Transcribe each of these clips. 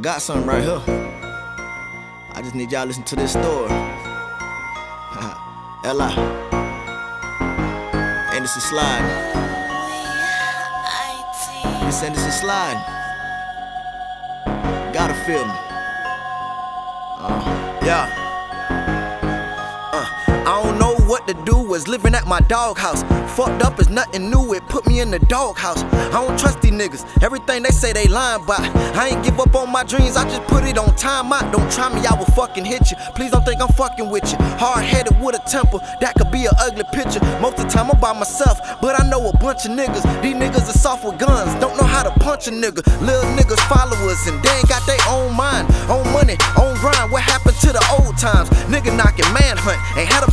got something right here. I just need y'all to listen to this story. Ella. Anderson slide. Miss Anderson slide. Gotta feel me. Uh, yeah. To do, was living at my doghouse. Fucked up is nothing new, it put me in the doghouse. I don't trust these niggas, everything they say they lying by. I ain't give up on my dreams, I just put it on time out. Don't try me, I will fucking hit you. Please don't think I'm fucking with you. Hard headed with a temper, that could be an ugly picture. Most of the time I'm by myself, but I know a bunch of niggas. These niggas are soft with guns, don't know how to punch a nigga. Little niggas followers, and they ain't got their own mind, own money, own grind. What happened to the old times? Nigga knocking manhunt, ain't had a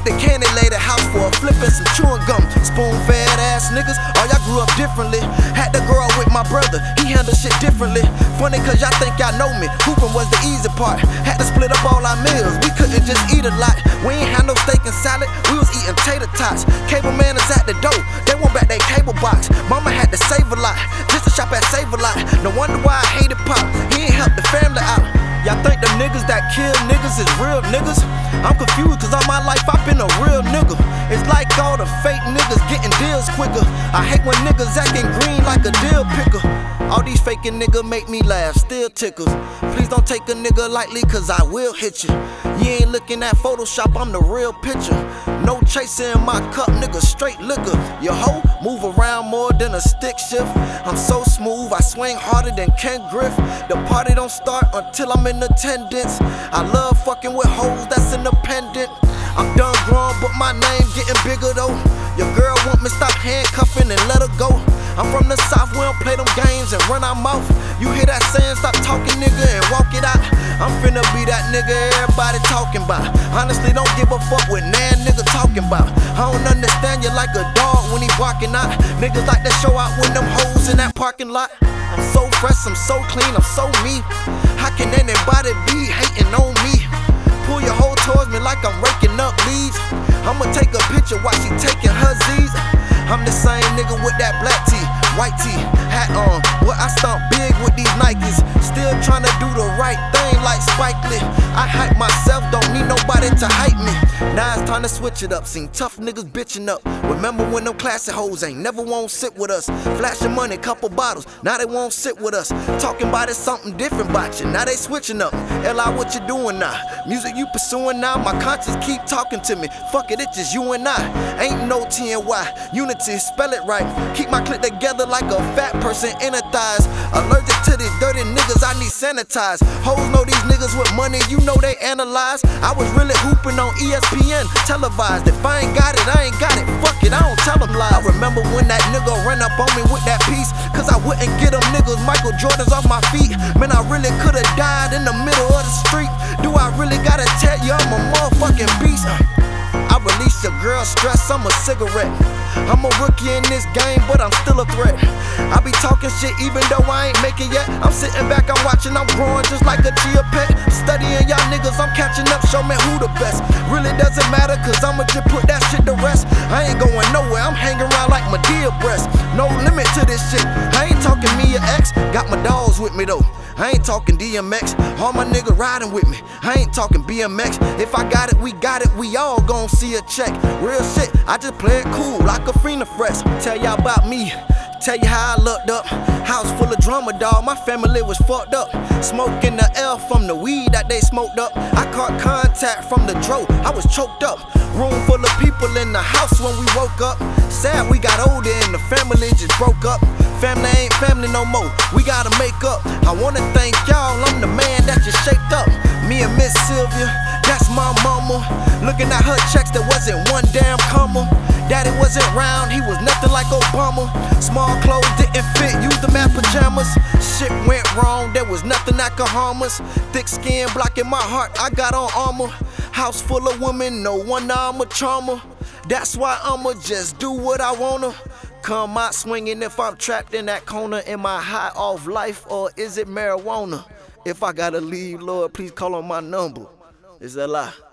Hit the candy, the house for a flip and some chewing gum. Spoon fed ass niggas, all y'all grew up differently. Had to grow up with my brother, he handled shit differently. Funny cause y'all think y'all know me. Hooping was the easy part. Had to split up all our meals, we couldn't just eat a lot. We ain't had no steak and salad, we was eating tater tots. Cable man is at the door, they want back their cable box. Mama real niggas? I'm confused cause all my life I've been a real nigga. It's like all the fake niggas getting deals quicker. I hate when niggas acting green like a deal picker. All these faking niggas make me laugh, still tickles. Please don't take a nigga lightly cause I will hit you. You ain't looking at Photoshop, I'm the real picture. No chasing in my cup, nigga, straight liquor. Your hoe move around more than a stick shift. I'm so smooth, I swing harder than Ken Griff. The party don't start until I'm in attendance. I love fucking with hoes that's independent. I'm done my name getting bigger though. Your girl want me stop handcuffing and let her go. I'm from the south, we don't play them games and run our mouth. You hear that saying, stop talking, nigga, and walk it out. I'm finna be that nigga everybody talking about. Honestly, don't give a fuck what nan nigga talking about. I don't understand you like a dog when he barking out. Niggas like to show out when them hoes in that parking lot. I'm so fresh, I'm so clean, I'm so me. Same nigga with that black tee, white tee, hat on. Well, I stomp big with these Nikes. Still trying to do the right thing like Spike Lee. I hype myself, don't need nobody to hype me. Now it's time to switch it up. Seen tough niggas bitching up. Remember when them classic hoes ain't never won't sit with us. Flashing money, couple bottles, now they won't sit with us. Talking about it something different about you, now they switching up. L.I. what you doing now? Music you pursuing now? My conscience keep talking to me. Fuck it, it's just you and I. Ain't no TNY. Unity, spell it right. Keep my clip together like a fat person in a thighs. Allergic to these dirty niggas, I need sanitized. Hoes know these niggas with money, you know they analyze. I was really hooping on E ESPN, televised. If I ain't got it, I ain't got it. Fuck it, I don't tell them lies. I remember when that nigga ran up on me with that piece, cause I wouldn't get them niggas Michael Jordans off my feet. Man, I really could've died in the middle of the street. Do I really gotta tell you I'm a girl stress, I'm a cigarette. I'm a rookie in this game, but I'm still a threat. I be talking shit even though I ain't making yet. I'm sitting back, I'm watching, I'm growing just like a chia pet. Studying y'all niggas, I'm catching up, show me who the best. Really doesn't matter, cause I'ma just put that shit to rest. I ain't going nowhere, I'm hanging around like Madea breast. No limit to this shit. I ain't talking me or X, got my dogs with me though. I ain't talking DMX, all my niggas riding with me. I ain't talking BMX. If I got it, we got it, we all gon' see a check. Shit, I just play it cool like a Frina fresh. Tell y'all about me. Tell you how I looked up. House full of drama, dog. My family was fucked up. Smoking the L from the weed that they smoked up. I caught contact from the dro. I was choked up. Room full of people in the house when we woke up. Sad we got older and the family just broke up. Family ain't family no more. We gotta make up. I wanna thank y'all. I'm the man that just shaped up. Me and Miss Sylvia, my mama. Looking at her checks, there wasn't one damn comma. Daddy wasn't round, he was nothing like Obama. Small clothes didn't fit, used the as pajamas. Shit went wrong, there was nothing that could harm us. Thick skin blocking my heart, I got on armor. House full of women, no wonder I'm a charmer. That's why I'ma just do what I wanna. Come out swinging if I'm trapped in that corner. Am I high off life or is it marijuana? If I gotta leave, Lord, please call on my number. Is that lie?